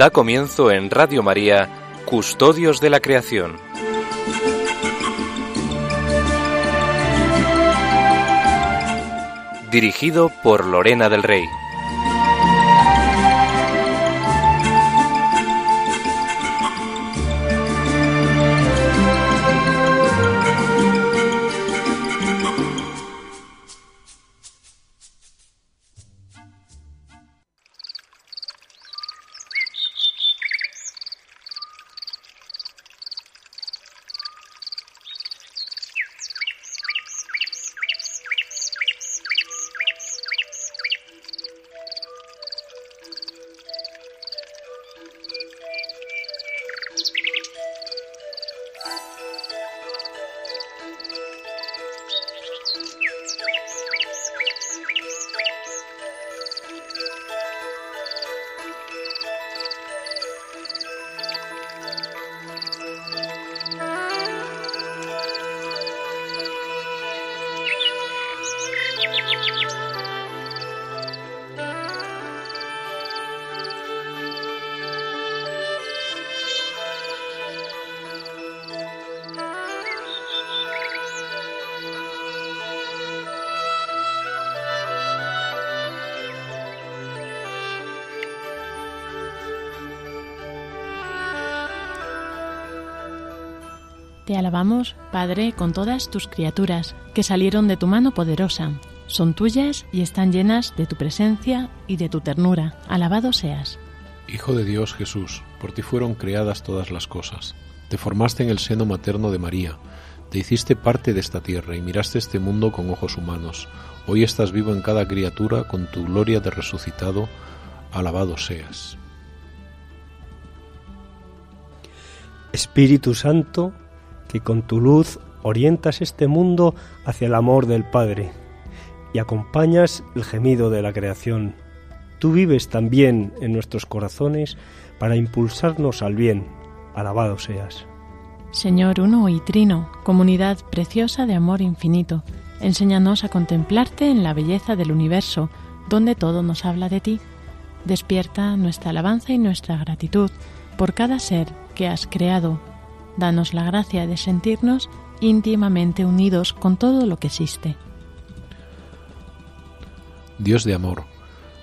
Da comienzo en Radio María, Custodios de la Creación. Dirigido por Lorena del Rey. Te alabamos, Padre, con todas tus criaturas, que salieron de tu mano poderosa. Son tuyas y están llenas de tu presencia y de tu ternura. Alabado seas. Hijo de Dios Jesús, por ti fueron creadas todas las cosas. Te formaste en el seno materno de María, te hiciste parte de esta tierra y miraste este mundo con ojos humanos. Hoy estás vivo en cada criatura con tu gloria de resucitado. Alabado seas. Espíritu Santo, que con tu luz orientas este mundo hacia el amor del Padre y acompañas el gemido de la creación. Tú vives también en nuestros corazones para impulsarnos al bien. Alabado seas. Señor uno y trino, comunidad preciosa de amor infinito, enséñanos a contemplarte en la belleza del universo, donde todo nos habla de ti. Despierta nuestra alabanza y nuestra gratitud por cada ser que has creado danos la gracia de sentirnos íntimamente unidos con todo lo que existe. Dios de amor,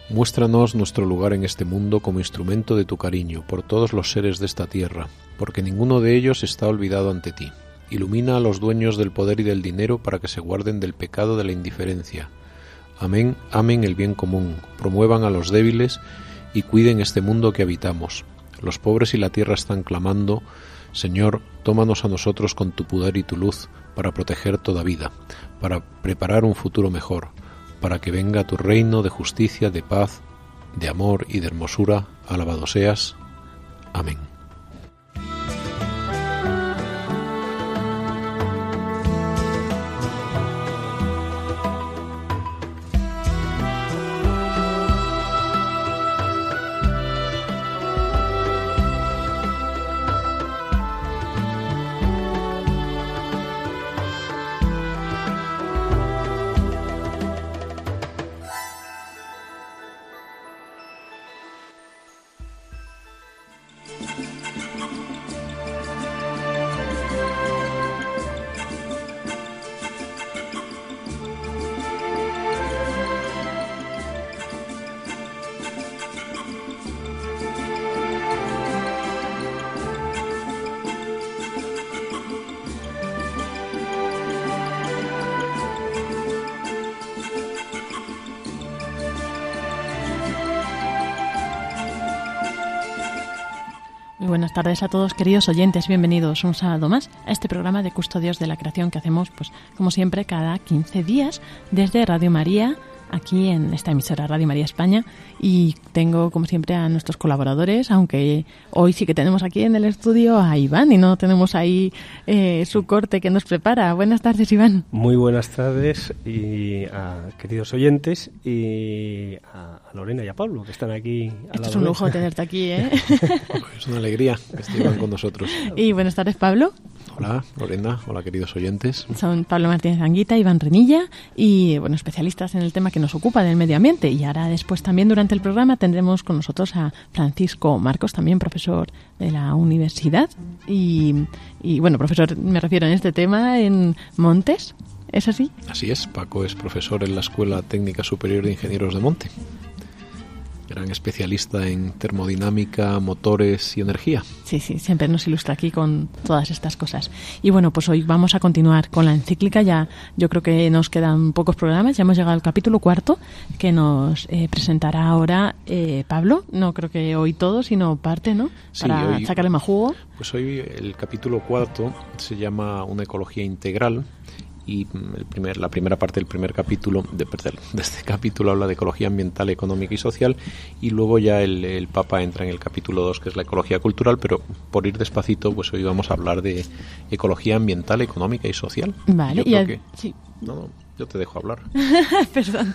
muéstranos nuestro lugar en este mundo como instrumento de tu cariño por todos los seres de esta tierra, porque ninguno de ellos está olvidado ante ti. Ilumina a los dueños del poder y del dinero para que se guarden del pecado de la indiferencia. Amén, amen el bien común, promuevan a los débiles y cuiden este mundo que habitamos. Los pobres y la tierra están clamando, Señor, tómanos a nosotros con tu poder y tu luz para proteger toda vida, para preparar un futuro mejor, para que venga tu reino de justicia, de paz, de amor y de hermosura. Alabado seas. Amén. Tardes a todos, queridos oyentes. Bienvenidos un sábado más a este programa de Custodios de la Creación que hacemos, pues, como siempre, cada 15 días desde Radio María, aquí en esta emisora Radio María España. Y tengo, como siempre, a nuestros colaboradores, aunque hoy sí que tenemos aquí en el estudio a Iván y no tenemos ahí eh, su corte que nos prepara. Buenas tardes, Iván. Muy buenas tardes, y a queridos oyentes, y a Lorena y a Pablo, que están aquí. Esto es un lujo tenerte aquí, ¿eh? Es una alegría que estén con nosotros. y buenas tardes, Pablo. Hola, Lorena. Hola, queridos oyentes. Son Pablo Martínez Anguita, Iván Renilla y, bueno, especialistas en el tema que nos ocupa del medio ambiente. Y ahora después también durante el programa tendremos con nosotros a Francisco Marcos, también profesor de la universidad. Y, y bueno, profesor, me refiero en este tema en Montes. ¿Es así? Así es, Paco es profesor en la Escuela Técnica Superior de Ingenieros de Monte gran especialista en termodinámica, motores y energía. Sí, sí, siempre nos ilustra aquí con todas estas cosas. Y bueno, pues hoy vamos a continuar con la encíclica. Ya yo creo que nos quedan pocos programas. Ya hemos llegado al capítulo cuarto que nos eh, presentará ahora eh, Pablo. No creo que hoy todo, sino parte, ¿no? Para sacarle más jugo. Pues hoy el capítulo cuarto se llama Una ecología integral y el primer, la primera parte del primer capítulo de, de, este capítulo habla de ecología ambiental, económica y social y luego ya el, el Papa entra en el capítulo 2 que es la ecología cultural, pero por ir despacito pues hoy vamos a hablar de ecología ambiental, económica y social. Vale, y sí. no, no, yo te dejo hablar. Perdón.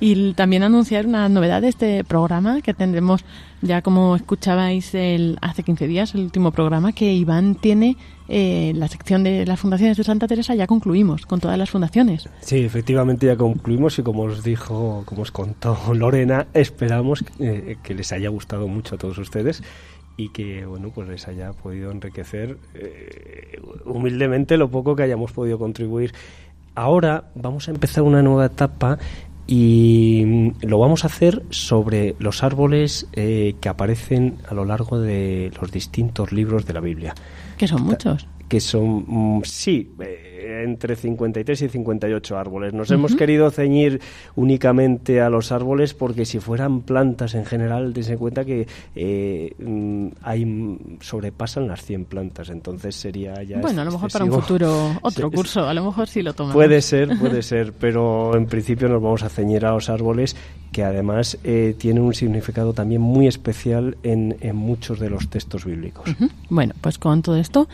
Y también anunciar una novedad de este programa que tendremos ya como escuchabais el, hace 15 días, el último programa, que Iván tiene eh, la sección de las fundaciones de Santa Teresa, ya concluimos con todas las fundaciones. Sí, efectivamente ya concluimos y como os dijo, como os contó Lorena, esperamos eh, que les haya gustado mucho a todos ustedes y que bueno pues les haya podido enriquecer eh, humildemente lo poco que hayamos podido contribuir. Ahora vamos a empezar una nueva etapa y lo vamos a hacer sobre los árboles eh, que aparecen a lo largo de los distintos libros de la Biblia. Que son muchos. Que son, mm, sí, eh, entre 53 y 58 árboles. Nos hemos querido ceñir únicamente a los árboles porque si fueran plantas en general, dense cuenta que eh, mm, hay sobrepasan las 100 plantas, entonces sería ya Bueno, a lo mejor para un futuro otro curso, a lo mejor sí lo tomamos. Puede ser, puede ser, pero en principio nos vamos a ceñir a los árboles que además eh, tienen un significado también muy especial en, en muchos de los textos bíblicos. Bueno, pues con todo esto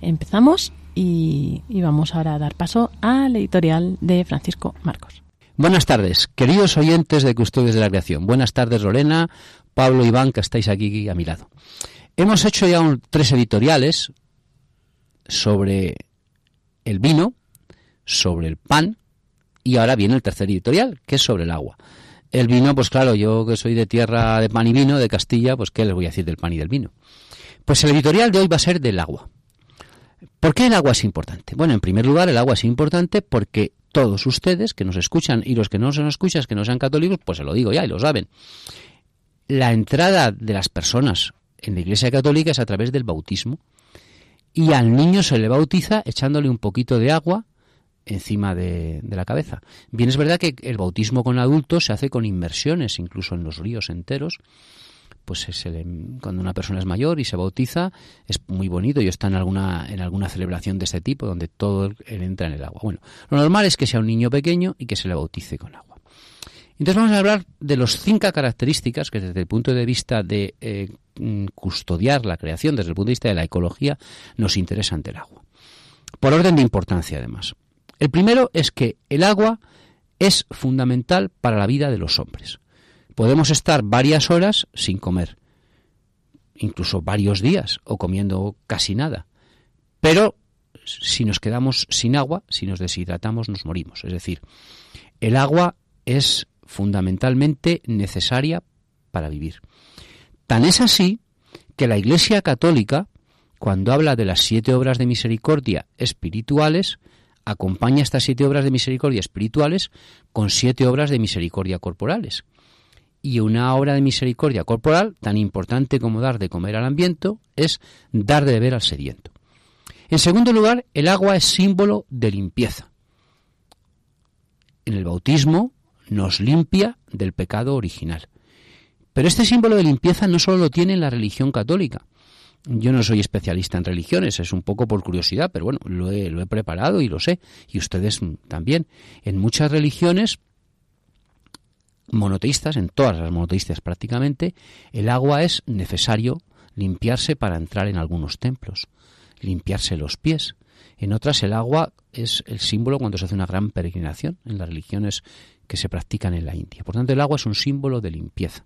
empezamos y, vamos ahora a dar paso al editorial de Francisco Marcos. Buenas tardes, queridos oyentes de Custodios de la Creación. Buenas tardes, Lorena, Pablo, Iván, que estáis aquí a mi lado. Hemos hecho ya tres editoriales sobre el vino, sobre el pan y ahora viene el tercer editorial, que es sobre el agua. El vino, pues claro, yo que soy de tierra de pan y vino, de Castilla, pues ¿qué les voy a decir del pan y del vino? Pues el editorial de hoy va a ser del agua. ¿Por qué el agua es importante? Bueno, en primer lugar, el agua es importante porque todos ustedes que nos escuchan y los que no nos escuchan, que no sean católicos, pues se lo digo ya y lo saben. La entrada de las personas en la Iglesia Católica es a través del bautismo y al niño se le bautiza echándole un poquito de agua encima de, de, la cabeza. Bien, es verdad que el bautismo con adultos se hace con inmersiones, incluso en los ríos enteros, pues cuando una persona es mayor y se bautiza es muy bonito y está en alguna en alguna celebración de este tipo donde todo él entra en el agua. Bueno, lo normal es que sea un niño pequeño y que se le bautice con agua. Entonces vamos a hablar de las cinco características que desde el punto de vista de eh, custodiar la creación, desde el punto de vista de la ecología, nos interesa ante el agua. Por orden de importancia, además. El primero es que el agua es fundamental para la vida de los hombres podemos estar varias horas sin comer, incluso varios días o comiendo casi nada. Pero si nos quedamos sin agua, si nos deshidratamos, nos morimos. Es decir, el agua es fundamentalmente necesaria para vivir. Tan es así que la Iglesia Católica, cuando habla de las siete obras de misericordia espirituales, acompaña estas siete obras de misericordia espirituales con siete obras de misericordia corporales y una obra de misericordia corporal, tan importante como dar de comer al ambiente, es dar de beber al sediento. En segundo lugar, el agua es símbolo de limpieza. En el bautismo nos limpia del pecado original. Pero este símbolo de limpieza no solo lo tiene la religión católica. Yo no soy especialista en religiones, es un poco por curiosidad, pero bueno, lo he preparado y lo sé, y ustedes también. En muchas religiones monoteístas, en todas las monoteístas prácticamente, el agua es necesario limpiarse para entrar en algunos templos, limpiarse los pies. En otras el agua es el símbolo cuando se hace una gran peregrinación en las religiones que se practican en la India. Por tanto, el agua es un símbolo de limpieza.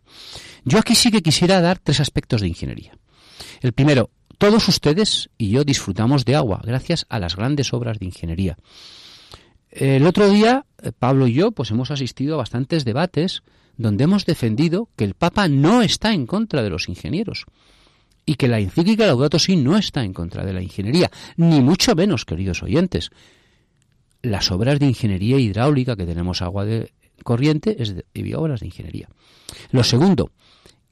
Yo aquí sí que quisiera dar tres aspectos de ingeniería. El primero, todos ustedes y yo disfrutamos de agua gracias a las grandes obras de ingeniería. El otro día, eh, Pablo y yo, pues hemos asistido a bastantes debates donde hemos defendido que el Papa no está en contra de los ingenieros y que la encíclica Laudato Si no está en contra de la ingeniería, ni mucho menos, queridos oyentes. Las obras de ingeniería hidráulica que tenemos agua de corriente es de, obras de ingeniería. Lo segundo,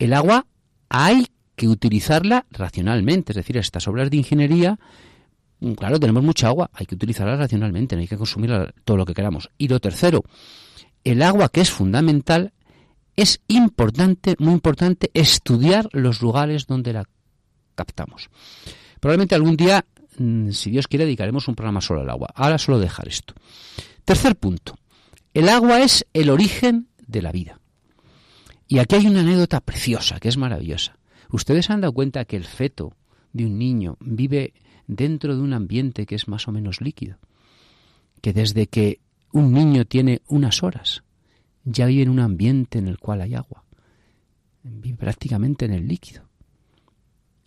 el agua hay que utilizarla racionalmente, es decir, estas obras de ingeniería claro, tenemos mucha agua, hay que utilizarla racionalmente, no hay que consumir todo lo que queramos. Y lo tercero, el agua que es fundamental, es importante, muy importante, estudiar los lugares donde la captamos. Probablemente algún día, mm, si Dios quiere, dedicaremos un programa solo al agua. Ahora solo dejar esto. Tercer punto, el agua es el origen de la vida. Y aquí hay una anécdota preciosa, que es maravillosa. Ustedes han dado cuenta que el feto de un niño vive dentro de un ambiente que es más o menos líquido. Que desde que un niño tiene unas horas, ya vive en un ambiente en el cual hay agua. Vive prácticamente en el líquido.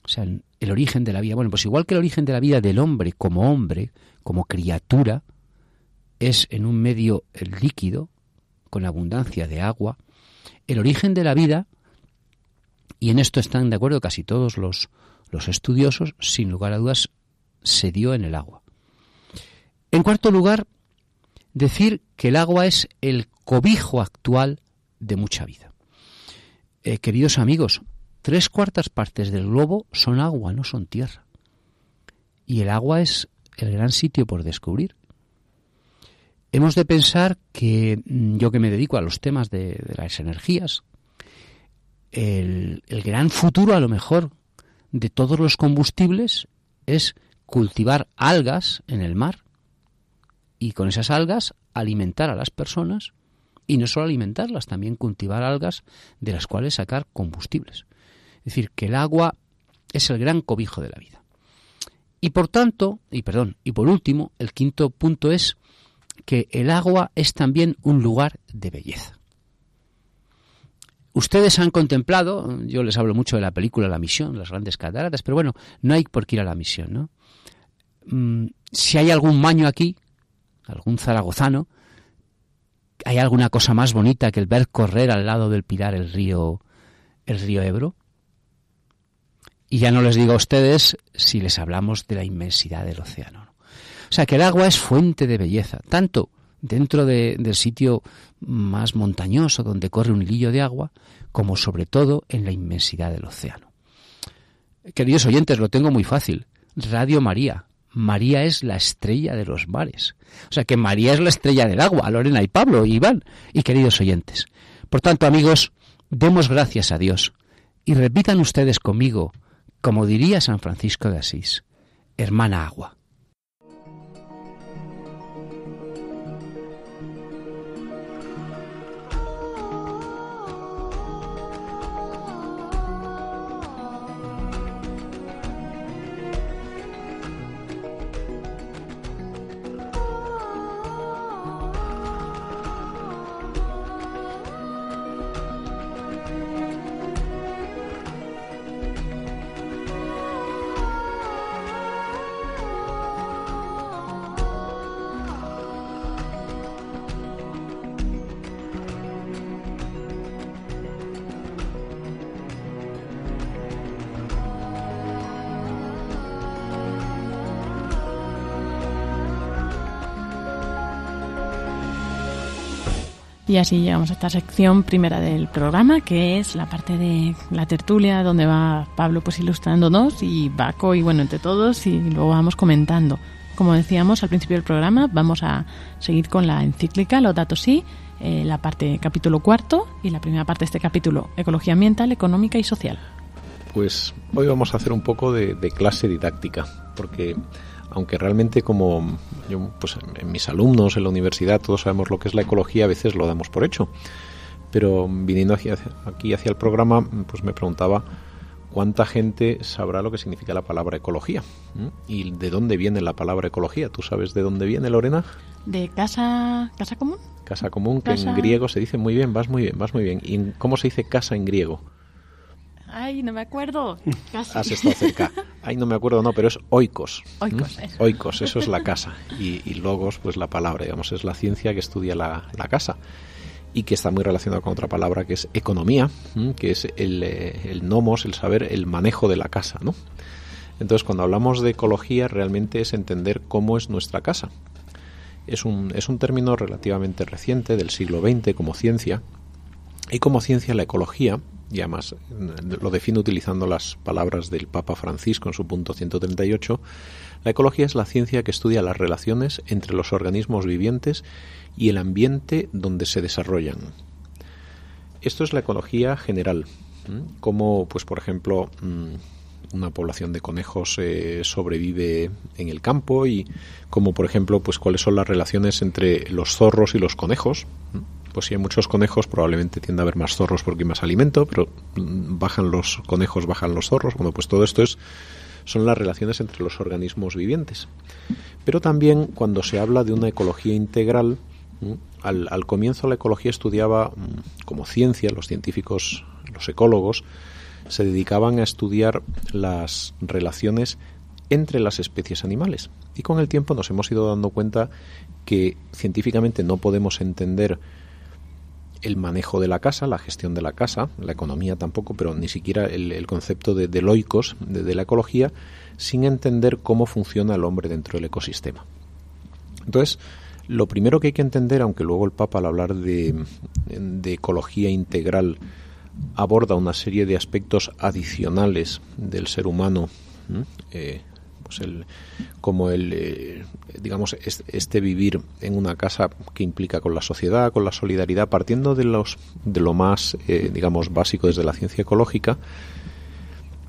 O sea, el origen de la vida. Bueno, pues igual que el origen de la vida del hombre como hombre, como criatura, es en un medio líquido, con abundancia de agua, el origen de la vida, y en esto están de acuerdo casi todos los, los estudiosos, sin lugar a dudas, se dio en el agua. En cuarto lugar, decir que el agua es el cobijo actual de mucha vida. Eh, queridos amigos, tres cuartas partes del globo son agua, no son tierra. Y el agua es el gran sitio por descubrir. Hemos de pensar que mm, yo que me dedico a los temas de, las energías, el gran futuro a lo mejor de todos los combustibles es cultivar algas en el mar y con esas algas alimentar a las personas y no solo alimentarlas, también cultivar algas de las cuales sacar combustibles. Es decir, que el agua es el gran cobijo de la vida. Y por tanto, y perdón, y por último, el quinto punto es que el agua es también un lugar de belleza. Ustedes han contemplado, yo les hablo mucho de la película La Misión, las grandes cataratas, pero bueno, no hay por qué ir a la misión, ¿no? Mm, si hay algún maño aquí, algún zaragozano, ¿hay alguna cosa más bonita que el ver correr al lado del pilar el río, el río Ebro? Y ya no les digo a ustedes si les hablamos de la inmensidad del océano. O sea que el agua es fuente de belleza, tanto dentro del sitio más montañoso donde corre un hilillo de agua, como sobre todo en la inmensidad del océano. Queridos oyentes, lo tengo muy fácil. Radio María, María es la estrella de los mares. O sea que María es la estrella del agua, Lorena y Pablo y Iván y queridos oyentes. Por tanto, amigos, demos gracias a Dios y repitan ustedes conmigo, como diría San Francisco de Asís, hermana agua. Y así llegamos a esta sección primera del programa, que es la parte de la tertulia, donde va Pablo pues ilustrándonos y Baco y bueno, entre todos y luego vamos comentando. Como decíamos al principio del programa, vamos a seguir con la encíclica Los datos sí, eh, la parte capítulo cuarto y la primera parte de este capítulo, Ecología ambiental, económica y social. Pues hoy vamos a hacer un poco de, de clase didáctica, porque aunque realmente como yo, pues en mis alumnos en la universidad todos sabemos lo que es la ecología, a veces lo damos por hecho. Pero viniendo hacia, aquí hacia el programa, pues me preguntaba cuánta gente sabrá lo que significa la palabra ecología y de dónde viene la palabra ecología. ¿Tú sabes de dónde viene, Lorena? De casa, casa común. Casa común, que en griego se dice muy bien, vas muy bien, vas muy bien. ¿Y cómo se dice casa en griego? Ay, no me acuerdo. Has estado cerca. ahí no me acuerdo, no, pero es oikos. Oikos, eso. Oikos, eso es la casa. Y, y, logos, pues la palabra, digamos, es la ciencia que estudia la, la casa y que está muy relacionado con otra palabra que es economía, que es el, eh, el, nomos, el saber, el manejo de la casa, ¿no? Entonces, cuando hablamos de ecología, realmente es entender cómo es nuestra casa. Es un, es un término relativamente reciente, del siglo XX, como ciencia, y como ciencia la ecología, y además lo define utilizando las palabras del Papa Francisco en su punto 138, la ecología es la ciencia que estudia las relaciones entre los organismos vivientes y el ambiente donde se desarrollan. Esto es la ecología general, como pues por ejemplo una población de conejos eh, sobrevive en el campo y como por ejemplo pues cuáles son las relaciones entre los zorros y los conejos pues si hay muchos conejos probablemente tiende a haber más zorros porque hay más alimento pero bajan los conejos bajan los zorros. Bueno pues todo esto es son las relaciones entre los organismos vivientes. Pero también cuando se habla de una ecología integral al, al, comienzo la ecología estudiaba como ciencia, los científicos, los ecólogos, se dedicaban a estudiar las relaciones entre las especies animales. Y con el tiempo nos hemos ido dando cuenta que científicamente no podemos entender el manejo de la casa, la gestión de la casa, la economía tampoco, pero ni siquiera el, concepto de, loicos, de, la ecología, sin entender cómo funciona el hombre dentro del ecosistema. Entonces, lo primero que hay que entender, aunque luego el Papa al hablar de, ecología integral aborda una serie de aspectos adicionales del ser humano, pues el, como el, eh, digamos, este vivir en una casa que implica con la sociedad, con la solidaridad, partiendo de, los, de lo más, eh, digamos, básico desde la ciencia ecológica,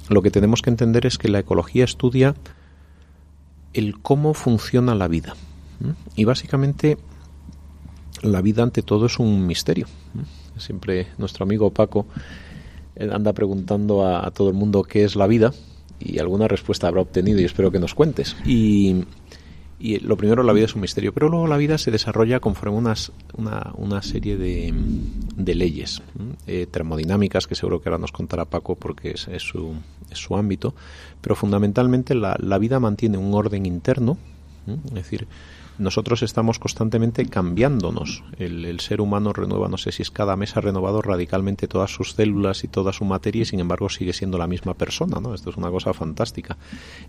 lo que tenemos que entender es que la ecología estudia el cómo funciona la vida y básicamente la vida ante todo es un misterio. Siempre nuestro amigo Paco anda preguntando a, todo el mundo qué es la vida y alguna respuesta habrá obtenido y espero que nos cuentes. Y, y lo primero, la vida es un misterio, pero luego la vida se desarrolla conforme unas, una, una serie de, de leyes eh, termodinámicas que seguro que ahora nos contará Paco porque es, su, es su ámbito, pero fundamentalmente la, la vida mantiene un orden interno, es decir, nosotros estamos constantemente cambiándonos. El, ser humano renueva, no sé si es cada mes ha renovado radicalmente todas sus células y toda su materia y sin embargo sigue siendo la misma persona, ¿no? Esto es una cosa fantástica.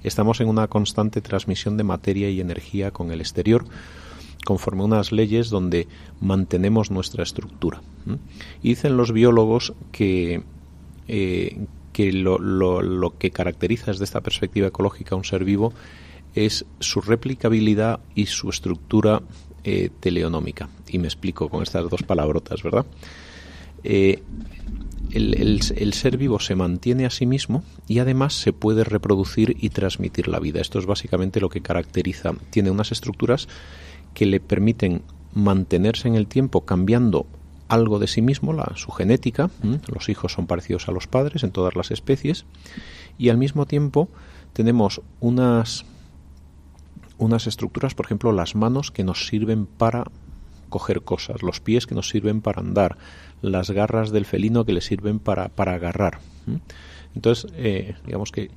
Estamos en una constante transmisión de materia y energía con el exterior conforme unas leyes donde mantenemos nuestra estructura. Y dicen los biólogos que, eh, que lo, lo, lo que caracteriza desde esta perspectiva ecológica a un ser vivo es su replicabilidad y su estructura eh, teleonómica. Y me explico con estas dos palabrotas, ¿verdad? Eh, el, ser vivo se mantiene a sí mismo y además se puede reproducir y transmitir la vida. Esto es básicamente lo que caracteriza. Tiene unas estructuras que le permiten mantenerse en el tiempo cambiando algo de sí mismo, la, su genética. Los hijos son parecidos a los padres en todas las especies y al mismo tiempo tenemos unas unas estructuras, por ejemplo, las manos que nos sirven para coger cosas, los pies que nos sirven para andar, las garras del felino que le sirven para, para agarrar. Entonces, eh, digamos que,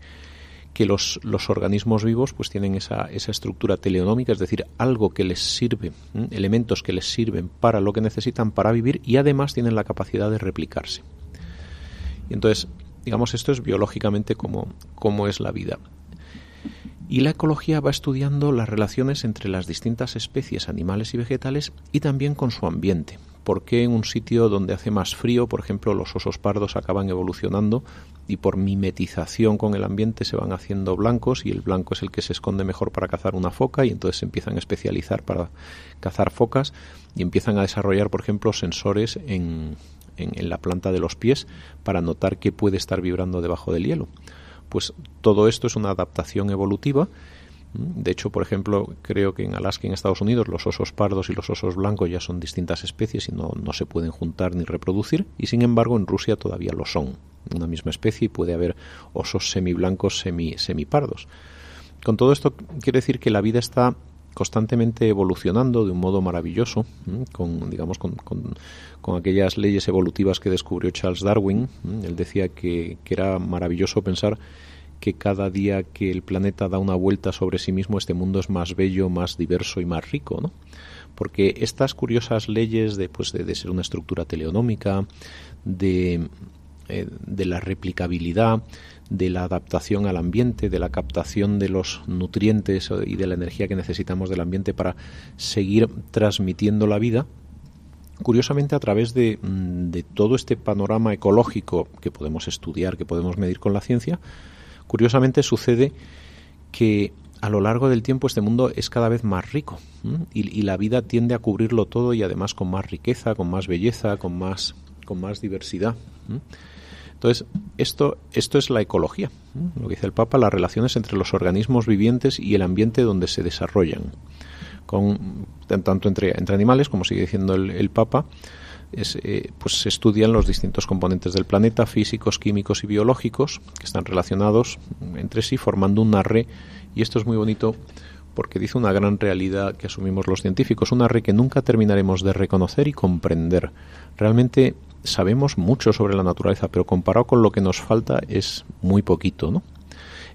que los, los, organismos vivos pues tienen esa, esa, estructura teleonómica, es decir, algo que les sirve, elementos que les sirven para lo que necesitan para vivir y además tienen la capacidad de replicarse. Y entonces, digamos, esto es biológicamente como, como es la vida. Y la ecología va estudiando las relaciones entre las distintas especies animales y vegetales y también con su ambiente. ¿Por qué en un sitio donde hace más frío, por ejemplo, los osos pardos acaban evolucionando y por mimetización con el ambiente se van haciendo blancos y el blanco es el que se esconde mejor para cazar una foca y entonces se empiezan a especializar para cazar focas y empiezan a desarrollar, por ejemplo, sensores en, en, la planta de los pies para notar qué puede estar vibrando debajo del hielo? Pues todo esto es una adaptación evolutiva. De hecho, por ejemplo, creo que en Alaska en Estados Unidos los osos pardos y los osos blancos ya son distintas especies y no, no se pueden juntar ni reproducir, y sin embargo en Rusia todavía lo son. Una misma especie y puede haber osos semiblancos, semi, semipardos. Con todo esto quiere decir que la vida está constantemente evolucionando de un modo maravilloso, con, digamos, con, con, con, aquellas leyes evolutivas que descubrió Charles Darwin. Él decía que, que era maravilloso pensar que cada día que el planeta da una vuelta sobre sí mismo este mundo es más bello, más diverso y más rico, ¿no? Porque estas curiosas leyes de, pues, de, ser una estructura teleonómica, de, eh, de la replicabilidad, de la adaptación al ambiente, de la captación de los nutrientes y de la energía que necesitamos del ambiente para seguir transmitiendo la vida, curiosamente a través de, mm, de, todo este panorama ecológico que podemos estudiar, que podemos medir con la ciencia, curiosamente sucede que a lo largo del tiempo este mundo es cada vez más rico y, la vida tiende a cubrirlo todo y además con más riqueza, con más belleza, con más, con más diversidad. Entonces, esto, esto es la ecología, lo que dice el Papa, las relaciones entre los organismos vivientes y el ambiente donde se desarrollan. Con, tanto entre, entre animales, como sigue diciendo el, Papa, eh, pues se estudian los distintos componentes del planeta, físicos, químicos y biológicos, que están relacionados entre sí, formando una red, y esto es muy bonito porque dice una gran realidad que asumimos los científicos, una red que nunca terminaremos de reconocer y comprender. Realmente sabemos mucho sobre la naturaleza, pero comparado con lo que nos falta es muy poquito, ¿no?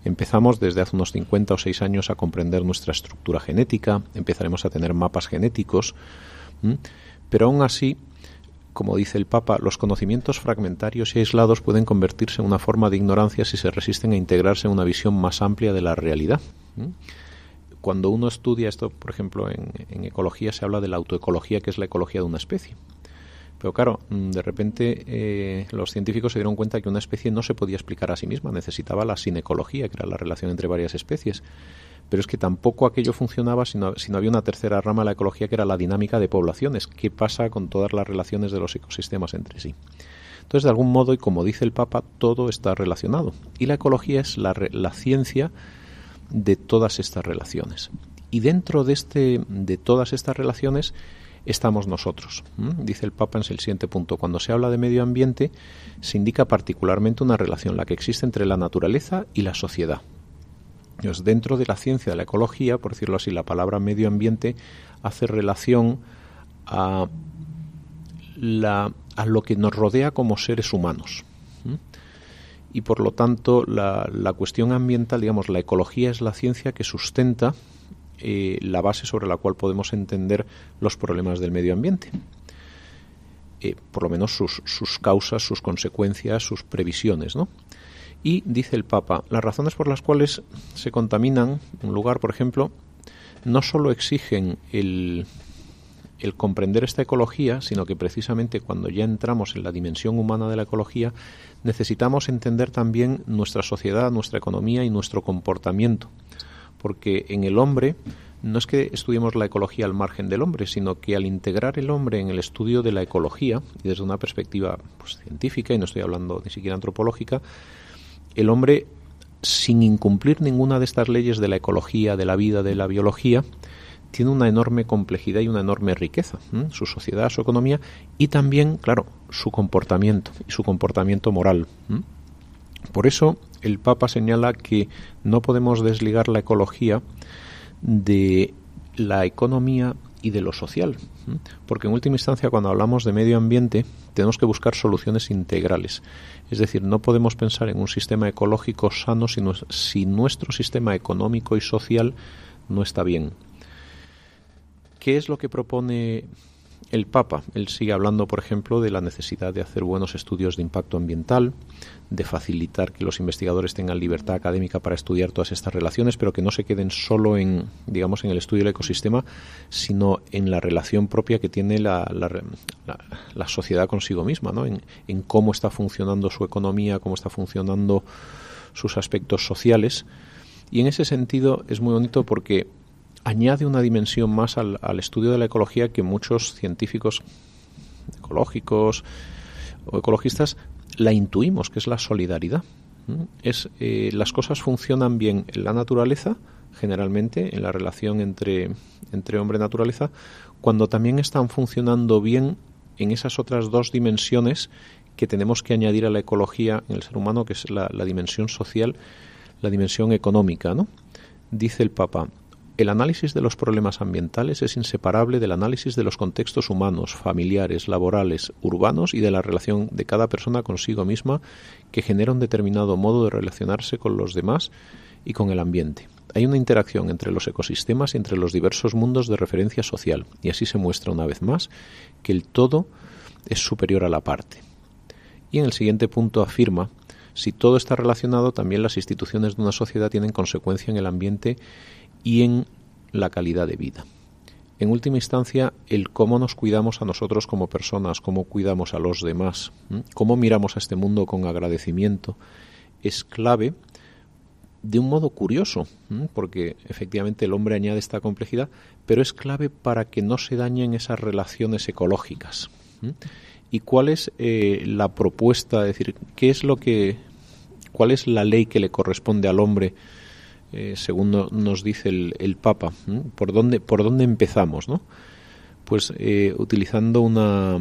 Empezamos desde hace unos 50 o 6 años a comprender nuestra estructura genética, empezaremos a tener mapas genéticos, pero aún así, como dice el Papa, los conocimientos fragmentarios y aislados pueden convertirse en una forma de ignorancia si se resisten a integrarse en una visión más amplia de la realidad. Cuando uno estudia esto, por ejemplo, en ecología se habla de la autoecología, que es la ecología de una especie. Pero claro, mm, de repente eh, los científicos se dieron cuenta que una especie no se podía explicar a sí misma, necesitaba la sinecología, que era la relación entre varias especies. Pero es que tampoco aquello funcionaba si no, había una tercera rama de la ecología, que era la dinámica de poblaciones. ¿Qué pasa con todas las relaciones de los ecosistemas entre sí? Entonces, de algún modo, y como dice el Papa, todo está relacionado. Y la ecología es la, la ciencia de todas estas relaciones. Y dentro de, este, de todas estas relaciones estamos nosotros. Dice el Papa en el siguiente punto, cuando se habla de medio ambiente se indica particularmente una relación, la que existe entre la naturaleza y la sociedad. dentro de la ciencia de la ecología, por decirlo así, la palabra medio ambiente hace relación a, la, a lo que nos rodea como seres humanos. Y por lo tanto, la, la cuestión ambiental, digamos, la ecología es la ciencia que sustenta eh, la base sobre la cual podemos entender los problemas del medio ambiente. Eh, por lo menos sus, causas, sus consecuencias, sus previsiones, ¿no? Y dice el Papa, las razones por las cuales se contaminan un lugar, por ejemplo, no solo exigen el comprender esta ecología, sino que precisamente cuando ya entramos en la dimensión humana de la ecología, necesitamos entender también nuestra sociedad, nuestra economía y nuestro comportamiento porque en el hombre no es que estudiemos la ecología al margen del hombre, sino que al integrar el hombre en el estudio de la ecología, y desde una perspectiva pues, científica, y no estoy hablando ni siquiera antropológica, el hombre, sin incumplir ninguna de estas leyes de la ecología, de la vida, de la biología, tiene una enorme complejidad y una enorme riqueza, su sociedad, su economía y también, claro, su comportamiento y su comportamiento moral. Por eso el Papa señala que no podemos desligar la ecología de la economía y de lo social, porque en última instancia cuando hablamos de medio ambiente tenemos que buscar soluciones integrales, es decir, no podemos pensar en un sistema ecológico sano si, nuestro sistema económico y social no está bien. ¿Qué es lo que propone el Papa. Él sigue hablando, por ejemplo, de la necesidad de hacer buenos estudios de impacto ambiental, de facilitar que los investigadores tengan libertad académica para estudiar todas estas relaciones, pero que no se queden solo en, digamos, en el estudio del ecosistema, sino en la relación propia que tiene la, la, sociedad consigo misma, ¿no? En, en cómo está funcionando su economía, cómo está funcionando sus aspectos sociales. Y en ese sentido es muy bonito porque añade una dimensión más al, estudio de la ecología que muchos científicos ecológicos o ecologistas la intuimos, que es la solidaridad. Es, eh, las cosas funcionan bien en la naturaleza, generalmente, en la relación entre, entre hombre y naturaleza, cuando también están funcionando bien en esas otras dos dimensiones que tenemos que añadir a la ecología en el ser humano, que es la, la dimensión social, la dimensión económica. ¿no? Dice el Papa, El análisis de los problemas ambientales es inseparable del análisis de los contextos humanos, familiares, laborales, urbanos y de la relación de cada persona consigo misma que genera un determinado modo de relacionarse con los demás y con el ambiente. Hay una interacción entre los ecosistemas y entre los diversos mundos de referencia social, y así se muestra una vez más que el todo es superior a la parte. Y en el siguiente punto afirma, si todo está relacionado, también las instituciones de una sociedad tienen consecuencia en el ambiente y en la calidad de vida. En última instancia, el cómo nos cuidamos a nosotros como personas, cómo cuidamos a los demás, cómo miramos a este mundo con agradecimiento, es clave de un modo curioso, porque efectivamente el hombre añade esta complejidad, pero es clave para que no se dañen esas relaciones ecológicas. ¿Y cuál es eh, la propuesta? Es decir, ¿qué es lo que, cuál es la ley que le corresponde al hombre, eh, según nos dice el, Papa? ¿Por dónde, por dónde empezamos, no? Pues eh, utilizando una,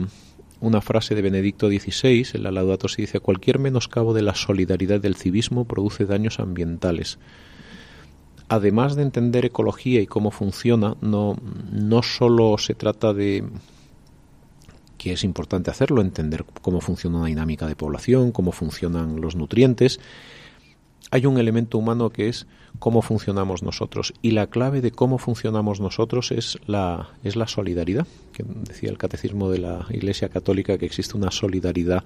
una frase de Benedicto XVI, en la Laudato Si dice, cualquier menoscabo de la solidaridad del civismo produce daños ambientales. Además de entender ecología y cómo funciona, no, no solo se trata de que es importante hacerlo, entender cómo funciona una dinámica de población, cómo funcionan los nutrientes, hay un elemento humano que es cómo funcionamos nosotros. Y la clave de cómo funcionamos nosotros es la es la solidaridad que decía el catecismo de la Iglesia Católica que existe una solidaridad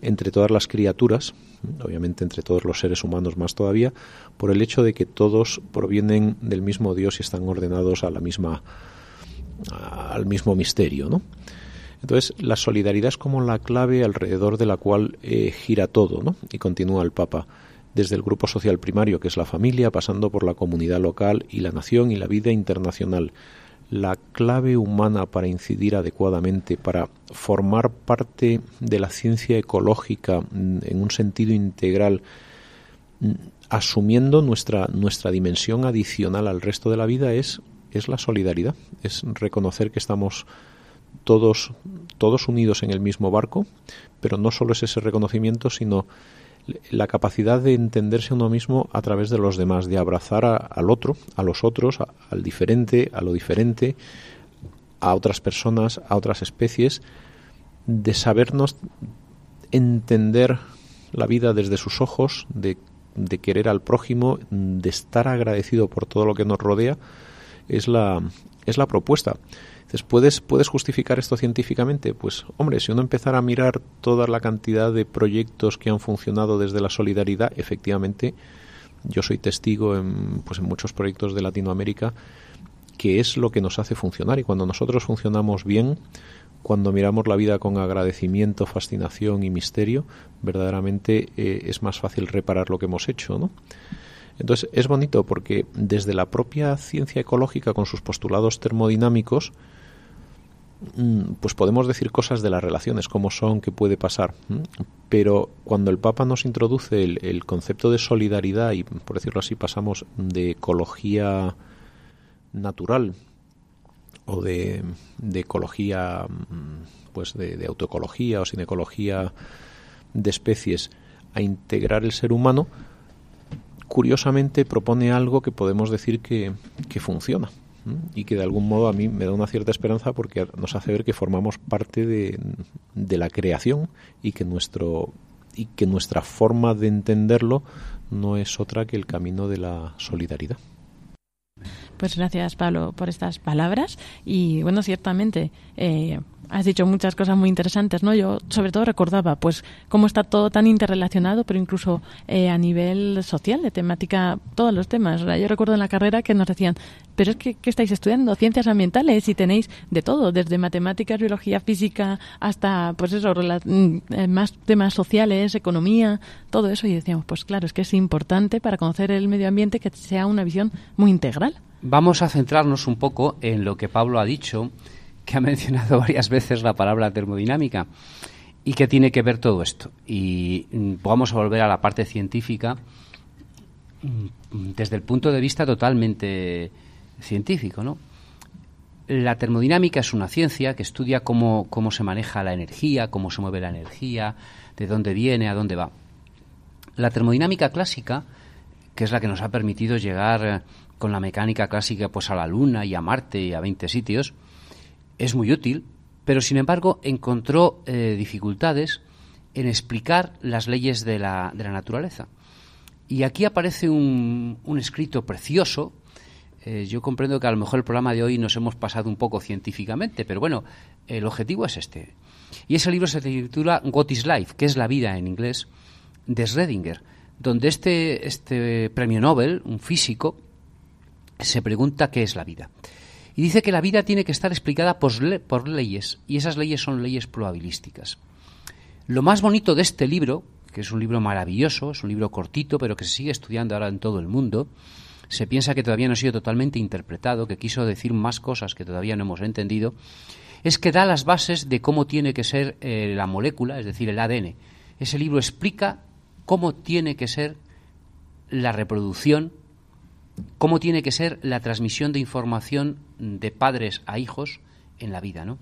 entre todas las criaturas obviamente entre todos los seres humanos más todavía por el hecho de que todos provienen del mismo Dios y están ordenados a la misma al mismo misterio no entonces, la solidaridad es como la clave alrededor de la cual eh, gira todo, ¿no? Y continúa el Papa desde el grupo social primario, que es la familia, pasando por la comunidad local y la nación y la vida internacional. La clave humana para incidir adecuadamente, para formar parte de la ciencia ecológica mm, en un sentido integral, mm, asumiendo nuestra, nuestra dimensión adicional al resto de la vida, es, es la solidaridad, es reconocer que estamos todos, todos unidos en el mismo barco, pero no solo es ese reconocimiento, sino la capacidad de entenderse a uno mismo a través de los demás, de abrazar al otro, a los otros, al diferente, a lo diferente, a otras personas, a otras especies, de sabernos entender la vida desde sus ojos, de, de querer al prójimo, de estar agradecido por todo lo que nos rodea, es la, es la propuesta. ¿Puedes, ¿puedes justificar esto científicamente? Pues, hombre, si uno empezara a mirar toda la cantidad de proyectos que han funcionado desde la solidaridad, efectivamente, yo soy testigo en, pues, en muchos proyectos de Latinoamérica que es lo que nos hace funcionar y cuando nosotros funcionamos bien, cuando miramos la vida con agradecimiento, fascinación y misterio, verdaderamente eh, es más fácil reparar lo que hemos hecho, ¿no? Entonces es bonito porque desde la propia ciencia ecológica con sus postulados termodinámicos pues podemos decir cosas de las relaciones, cómo son, qué puede pasar. Pero cuando el Papa nos introduce el, concepto de solidaridad y, por decirlo así, pasamos de ecología natural o de, ecología, mm, pues de, autoecología o sin ecología de especies a integrar el ser humano, curiosamente propone algo que podemos decir que funciona y que de algún modo a mí me da una cierta esperanza porque nos hace ver que formamos parte de, de la creación y que nuestro y que nuestra forma de entenderlo no es otra que el camino de la solidaridad. Pues gracias, Pablo, por estas palabras. Y bueno, ciertamente, eh, has dicho muchas cosas muy interesantes, ¿no? Yo sobre todo recordaba, pues, cómo está todo tan interrelacionado, pero incluso eh, a nivel social, de temática, todos los temas. yo recuerdo en la carrera que nos decían, pero es que ¿qué estáis estudiando? Ciencias ambientales y tenéis de todo, desde matemáticas, biología, física, hasta, pues eso, mm, eh, más temas sociales, economía, todo eso. Y decíamos, pues claro, es que es importante para conocer el medio ambiente que sea una visión muy integral. Vamos a centrarnos un poco en lo que Pablo ha dicho que ha mencionado varias veces la palabra termodinámica y que tiene que ver todo esto. Y mm, vamos a volver a la parte científica mm, desde el punto de vista totalmente científico, ¿no? La termodinámica es una ciencia que estudia cómo, cómo se maneja la energía, cómo se mueve la energía, de dónde viene, a dónde va. La termodinámica clásica, que es la que nos ha permitido llegar con la mecánica clásica pues a la Luna y a Marte y a 20 sitios, es muy útil, pero sin embargo encontró eh, dificultades en explicar las leyes de la, de la naturaleza. Y aquí aparece un, un escrito precioso. Eh, yo comprendo que a lo mejor el programa de hoy nos hemos pasado un poco científicamente, pero bueno, el objetivo es este. Y ese libro se titula What is Life, que es la vida en inglés, de Schrödinger, donde este, este premio Nobel, un físico, se pregunta qué es la vida. Y dice que la vida tiene que estar explicada por, leyes, y esas leyes son leyes probabilísticas. Lo más bonito de este libro, que es un libro maravilloso, es un libro cortito, pero que se sigue estudiando ahora en todo el mundo, se piensa que todavía no ha sido totalmente interpretado, que quiso decir más cosas que todavía no hemos entendido, es que da las bases de cómo tiene que ser eh, la molécula, es decir, el ADN. Ese libro explica cómo tiene que ser la reproducción cómo tiene que ser la transmisión de información de padres a hijos en la vida, ¿no?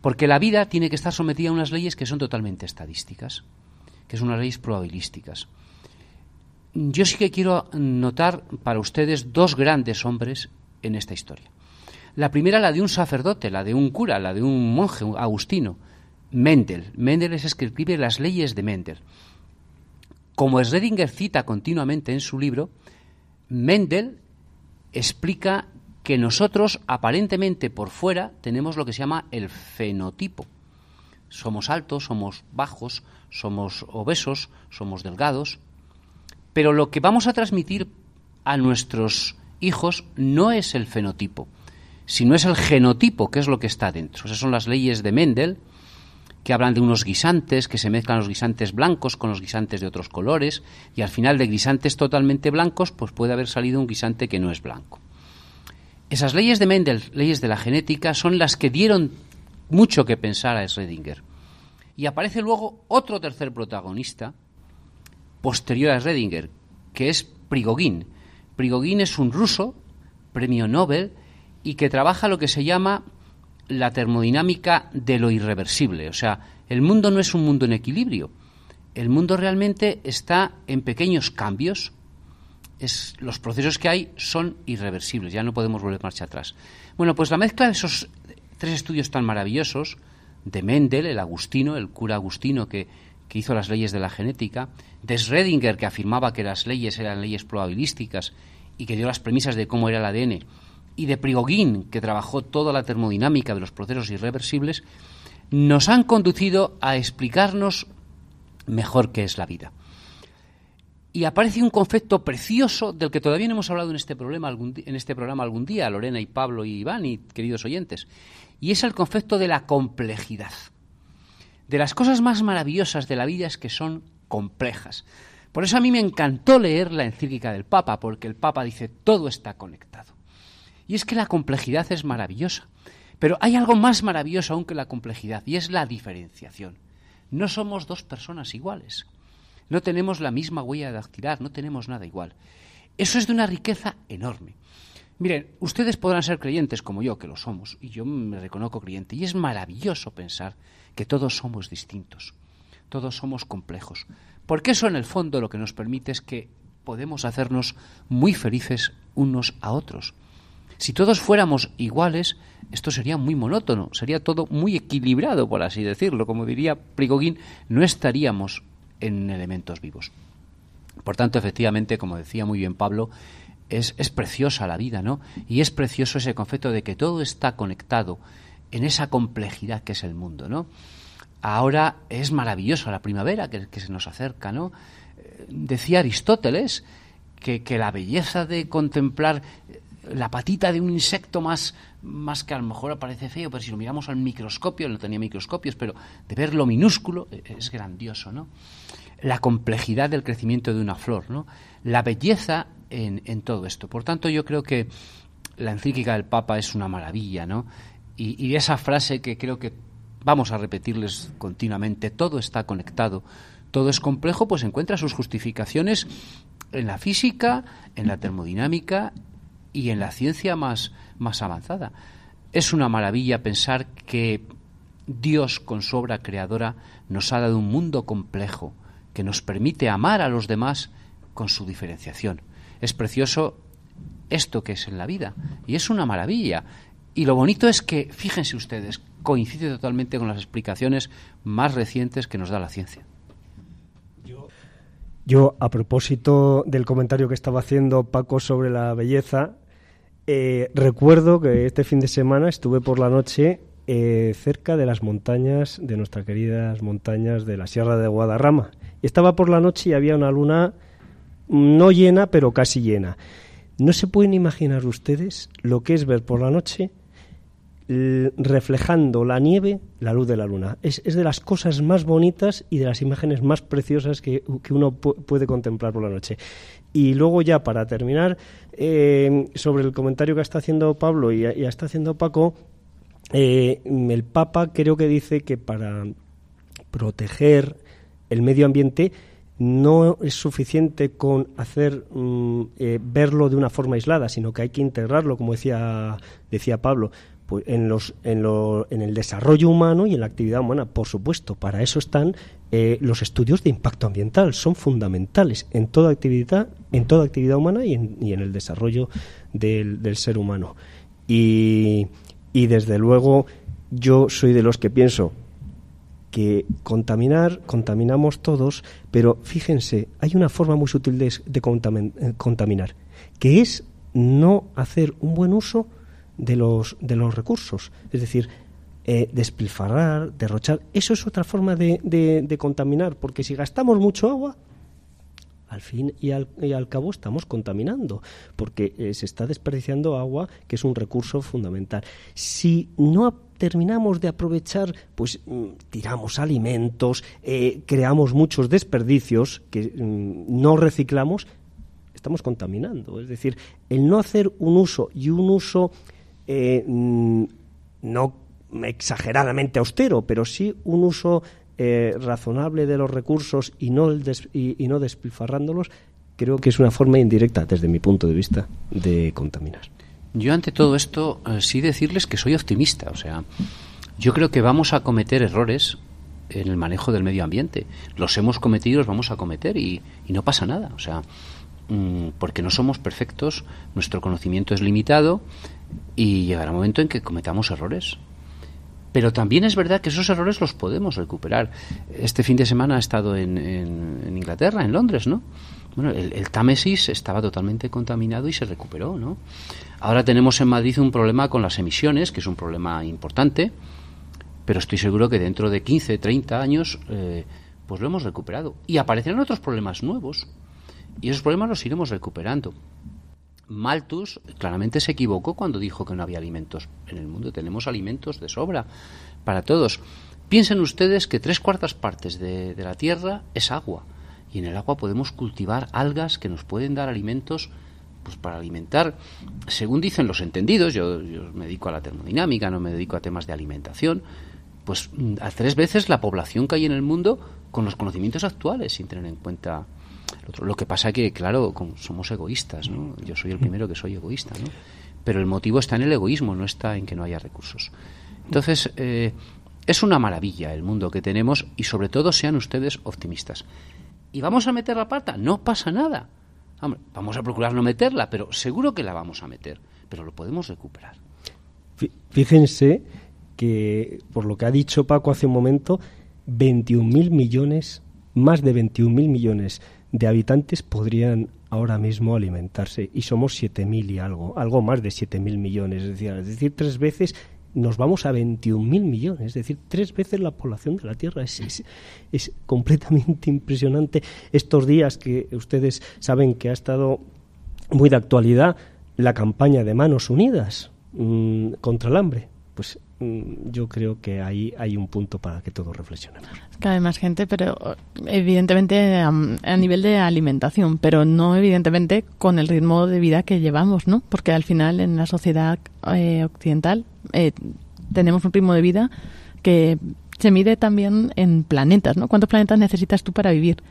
Porque la vida tiene que estar sometida a unas leyes que son totalmente estadísticas, que son unas leyes probabilísticas. Yo sí que quiero notar para ustedes dos grandes hombres en esta historia. La primera, la de un sacerdote, la de un cura, la de un monje agustino, Mendel. Mendel es el que escribe las leyes de Mendel. Como Schrödinger cita continuamente en su libro, Mendel explica que nosotros aparentemente por fuera tenemos lo que se llama el fenotipo. Somos altos, somos bajos, somos obesos, somos delgados, pero lo que vamos a transmitir a nuestros hijos no es el fenotipo, sino es el genotipo, que es lo que está dentro. Esas son las leyes de Mendel, que hablan de unos guisantes, que se mezclan los guisantes blancos con los guisantes de otros colores, y al final de guisantes totalmente blancos, pues puede haber salido un guisante que no es blanco. Esas leyes de Mendel, leyes de la genética, son las que dieron mucho que pensar a Schrödinger. Y aparece luego otro tercer protagonista, posterior a Schrödinger, que es Prigogine. Prigogine es un ruso, premio Nobel, y que trabaja lo que se llama la termodinámica de lo irreversible. O sea, el mundo no es un mundo en equilibrio. El mundo realmente está en pequeños cambios. Es, los procesos que hay son irreversibles, ya no podemos volver marcha atrás. Bueno, pues la mezcla de esos tres estudios tan maravillosos, de Mendel, el agustino, el cura agustino que, que hizo las leyes de la genética, de Schrödinger, que afirmaba que las leyes eran leyes probabilísticas y que dio las premisas de cómo era el ADN, y de Prigogine, que trabajó toda la termodinámica de los procesos irreversibles, nos han conducido a explicarnos mejor qué es la vida. Y aparece un concepto precioso del que todavía no hemos hablado en este, problema en este programa algún día, Lorena y Pablo y Iván y queridos oyentes, y es el concepto de la complejidad. De las cosas más maravillosas de la vida es que son complejas. Por eso a mí me encantó leer la encíclica del Papa, porque el Papa dice todo está conectado. Y es que la complejidad es maravillosa. Pero hay algo más maravilloso aún que la complejidad, y es la diferenciación. No somos dos personas iguales. No tenemos la misma huella dactilar, no tenemos nada igual. Eso es de una riqueza enorme. Miren, ustedes podrán ser creyentes como yo, que lo somos, y yo me reconozco creyente, y es maravilloso pensar que todos somos distintos, todos somos complejos, porque eso en el fondo lo que nos permite es que podemos hacernos muy felices unos a otros. Si todos fuéramos iguales, esto sería muy monótono, sería todo muy equilibrado, por así decirlo. Como diría Prigogine, no estaríamos en elementos vivos. Por tanto, efectivamente, como decía muy bien Pablo, es, preciosa la vida, ¿no? Y es precioso ese concepto de que todo está conectado en esa complejidad que es el mundo, ¿no? Ahora es maravillosa la primavera que, que se nos acerca, ¿no? Eh, decía Aristóteles que, que la belleza de contemplar la patita de un insecto más, más que a lo mejor parece feo, pero si lo miramos al microscopio, no tenía microscopios, pero de ver lo minúsculo e, es grandioso, ¿no? La complejidad del crecimiento de una flor, ¿no? La belleza en, en todo esto. Por tanto, yo creo que la encíclica del Papa es una maravilla, ¿no? Y, y esa frase que creo que vamos a repetirles continuamente, todo está conectado, todo es complejo, pues encuentra sus justificaciones en la física, en la termodinámica, y en la ciencia más, más avanzada. Es una maravilla pensar que Dios, con su obra creadora, nos ha dado un mundo complejo que nos permite amar a los demás con su diferenciación. Es precioso esto que es en la vida. Y es una maravilla. Y lo bonito es que, fíjense ustedes, coincide totalmente con las explicaciones más recientes que nos da la ciencia. Yo, a propósito del comentario que estaba haciendo Paco sobre la belleza, eh, recuerdo que este fin de semana estuve por la noche eh, cerca de las montañas, de nuestras queridas montañas de la Sierra de Guadarrama. Estaba por la noche y había una luna no llena, pero casi llena. No se pueden imaginar ustedes lo que es ver por la noche reflejando la nieve la luz de la luna. Es, de las cosas más bonitas y de las imágenes más preciosas que, uno puede contemplar por la noche. Y luego ya para terminar, eh, sobre el comentario que está haciendo Pablo y, y está haciendo Paco, eh, el Papa creo que dice que para proteger el medio ambiente no es suficiente con hacer mm, eh, verlo de una forma aislada, sino que hay que integrarlo, como decía decía Pablo, pues en, los, en, lo, en el desarrollo humano y en la actividad humana. Por supuesto, para eso están eh, los estudios de impacto ambiental, son fundamentales en toda actividad, en toda actividad humana y en, el desarrollo del, ser humano. Y, y desde luego yo soy de los que pienso que contaminar, contaminamos todos, pero fíjense, hay una forma muy sutil de, de eh, contaminar, que es no hacer un buen uso de los, de los recursos. Es decir, eh, despilfarrar, derrochar, eso es otra forma de, de, contaminar, porque si gastamos mucho agua, al fin y al, cabo estamos contaminando, porque eh, se está desperdiciando agua, que es un recurso fundamental. Si no terminamos de aprovechar, pues mm, tiramos alimentos, eh, creamos muchos desperdicios que mm, no reciclamos, estamos contaminando. Es decir, el no hacer un uso y un uso eh, mm, no exageradamente austero, pero sí un uso eh, razonable de los recursos y no, y, no despilfarrándolos, creo que es una forma indirecta, desde mi punto de vista, de contaminar. Yo ante todo esto eh, sí decirles que soy optimista, o sea, yo creo que vamos a cometer errores en el manejo del medio ambiente. Los hemos cometido, los vamos a cometer y, y no pasa nada, o sea, mm, porque no somos perfectos, nuestro conocimiento es limitado, y llegará un momento en que cometamos errores. Pero también es verdad que esos errores los podemos recuperar. Este fin de semana he estado en, en, Inglaterra, en Londres, ¿no? Bueno, el, el, Támesis estaba totalmente contaminado y se recuperó, ¿no? Ahora tenemos en Madrid un problema con las emisiones, que es un problema importante, pero estoy seguro que dentro de 15, 30 años, eh, pues lo hemos recuperado. Y aparecerán otros problemas nuevos, y esos problemas los iremos recuperando. Malthus claramente se equivocó cuando dijo que no había alimentos. En el mundo tenemos alimentos de sobra para todos. Piensen ustedes que tres cuartas partes de, la Tierra es agua y en el agua podemos cultivar algas que nos pueden dar alimentos pues para alimentar, según dicen los entendidos, yo, yo, me dedico a la termodinámica, no me dedico a temas de alimentación, pues a tres veces la población que hay en el mundo con los conocimientos actuales, sin tener en cuenta lo que pasa que, claro, somos egoístas, ¿no? Yo soy el primero que soy egoísta, ¿no? Pero el motivo está en el egoísmo, no está en que no haya recursos. Entonces, eh, es una maravilla el mundo que tenemos y sobre todo sean ustedes optimistas. ¿Y vamos a meter la pata? No pasa nada. vamos a procurar no meterla, pero seguro que la vamos a meter, pero lo podemos recuperar. Fíjense que, por lo que ha dicho Paco hace un momento, 21.000 millones, más de 21.000 millones de habitantes podrían ahora mismo alimentarse y somos 7.000 y algo, algo más de 7.000 millones, es decir, es decir, tres veces nos vamos a 21.000 millones, es decir, tres veces la población de la Tierra. Es, es, completamente impresionante. Estos días que ustedes saben que ha estado muy de actualidad la campaña de Manos Unidas mmm, contra el hambre, pues Mm, yo creo que ahí hay un punto para que todos reflexionemos. Cada más gente, pero evidentemente a, nivel de alimentación, pero no evidentemente con el ritmo de vida que llevamos, ¿no? Porque al final en la sociedad eh, occidental eh, tenemos un ritmo de vida que se mide también en planetas, ¿no? ¿Cuántos planetas necesitas tú para vivir?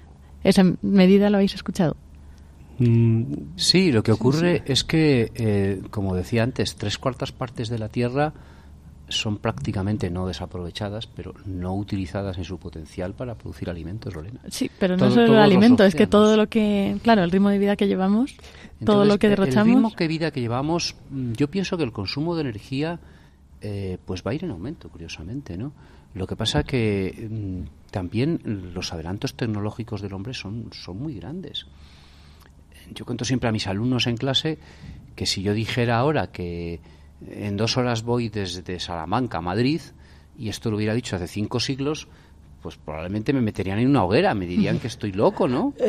¿Esa medida lo habéis escuchado? Mm, sí, lo que ocurre es que, eh, como decía antes, tres cuartas partes de la Tierra son prácticamente no desaprovechadas, pero no utilizadas en su potencial para producir alimentos, Lorena. Sí, pero no solo el alimento, es que todo lo que, claro, el ritmo de vida que llevamos, todo lo que derrochamos. El ritmo de vida que llevamos, mm, yo pienso que el consumo de energía eh, pues va a ir en aumento, curiosamente, ¿no? Lo que pasa que mm, también los adelantos tecnológicos del hombre son, son muy grandes. Yo cuento siempre a mis alumnos en clase que si yo dijera ahora que en dos horas voy desde Salamanca a Madrid, y esto lo hubiera dicho hace cinco siglos, pues probablemente me meterían en una hoguera, me dirían que estoy loco, ¿no?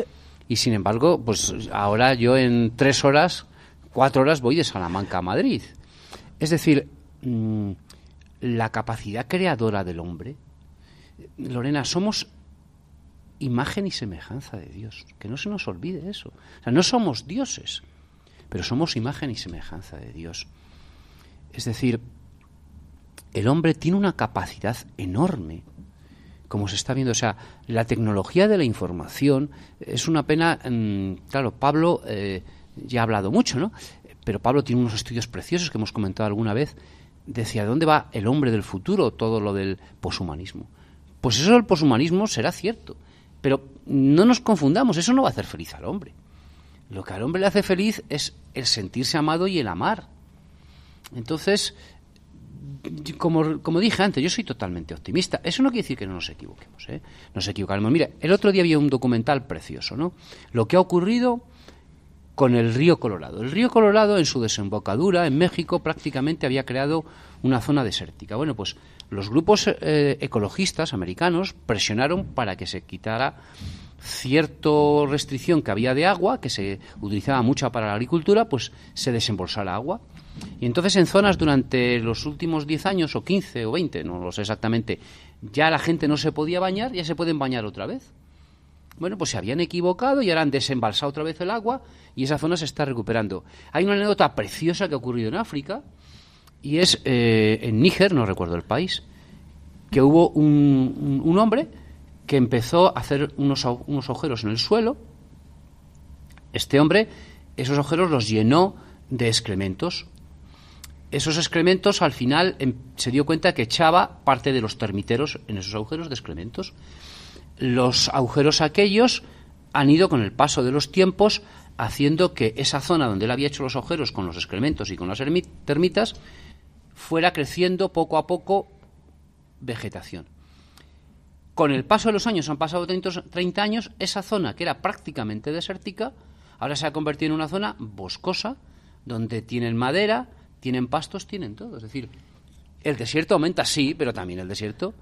Y sin embargo, pues ahora yo en tres horas, cuatro horas voy de Salamanca a Madrid. Es decir, mm, la capacidad creadora del hombre, Lorena, somos imagen y semejanza de Dios, que no se nos olvide eso. O sea, no somos dioses, pero somos imagen y semejanza de Dios. Es decir, el hombre tiene una capacidad enorme, como se está viendo. O sea, la tecnología de la información es una pena. Mm, claro, Pablo eh, ya ha hablado mucho, ¿no? Pero Pablo tiene unos estudios preciosos que hemos comentado alguna vez. Decía, ¿dónde va el hombre del futuro? Todo lo del poshumanismo. Pues eso del poshumanismo será cierto. Pero no nos confundamos, eso no va a hacer feliz al hombre. Lo que al hombre le hace feliz es el sentirse amado y el amar. Entonces, como, como, dije antes, yo soy totalmente optimista. Eso no quiere decir que no nos equivoquemos, ¿eh? Nos equivocaremos. Mira, el otro día había un documental precioso, ¿no? Lo que ha ocurrido con el río Colorado. El río Colorado, en su desembocadura, en México, prácticamente había creado una zona desértica. Bueno, pues los grupos eh, ecologistas americanos presionaron para que se quitara cierta restricción que había de agua, que se utilizaba mucho para la agricultura, pues se desembolsara agua. Y entonces en zonas durante los últimos 10 años, o 15 o 20, no lo sé exactamente, ya la gente no se podía bañar, ya se pueden bañar otra vez. Bueno, pues se habían equivocado y ahora han desembalsado otra vez el agua y esa zona se está recuperando. Hay una anécdota preciosa que ha ocurrido en África y es eh, en Níger, no recuerdo el país, que hubo un, un, hombre que empezó a hacer unos, unos agujeros en el suelo. Este hombre, esos agujeros los llenó de excrementos esos excrementos al final em, se dio cuenta que echaba parte de los termiteros en esos agujeros de excrementos. Los agujeros aquellos han ido con el paso de los tiempos haciendo que esa zona donde él había hecho los agujeros con los excrementos y con las termitas fuera creciendo poco a poco vegetación. Con el paso de los años, han pasado 30 años, esa zona que era prácticamente desértica, ahora se ha convertido en una zona boscosa, donde tienen madera, tienen pastos, tienen todo. Es decir, el desierto aumenta, sí, pero también el desierto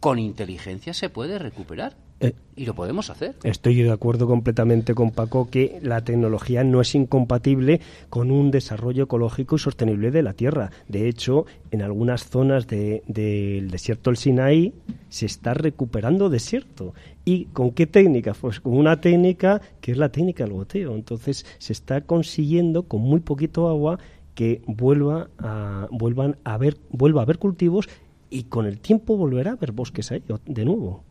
con inteligencia se puede recuperar. Eh, y lo podemos hacer. Estoy de acuerdo completamente con Paco que la tecnología no es incompatible con un desarrollo ecológico y sostenible de la Tierra. De hecho, en algunas zonas del desierto del Sinaí se está recuperando desierto. ¿Y con qué técnica? Pues con una técnica que es la técnica del goteo. Entonces se está consiguiendo con muy poquito agua que vuelva a, vuelvan a ver, vuelva a haber cultivos y con el tiempo volverá a haber bosques ahí de nuevo.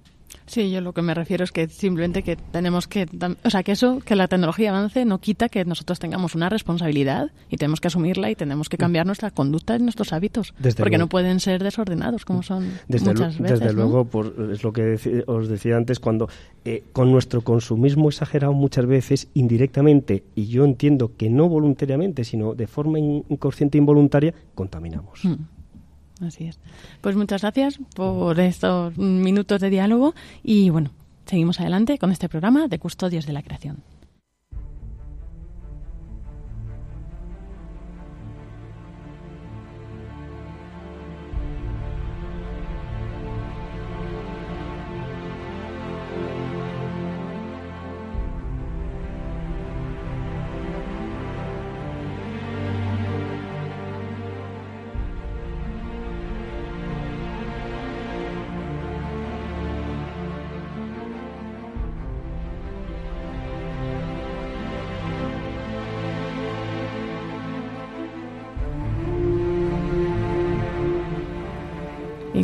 Sí, yo lo que me refiero es que simplemente que tenemos que, o sea, que eso, que la tecnología avance no quita que nosotros tengamos una responsabilidad y tenemos que asumirla y tenemos que cambiar nuestra conducta y nuestros hábitos, porque no pueden ser desordenados como son muchas veces. Desde luego, es lo que os decía antes, cuando eh, con nuestro consumismo exagerado muchas veces, indirectamente, y yo entiendo que no voluntariamente, sino de forma inconsciente e involuntaria, contaminamos. Mm. Así es. Pues muchas gracias por estos minutos de diálogo y bueno, seguimos adelante con este programa de Custodios de la Creación.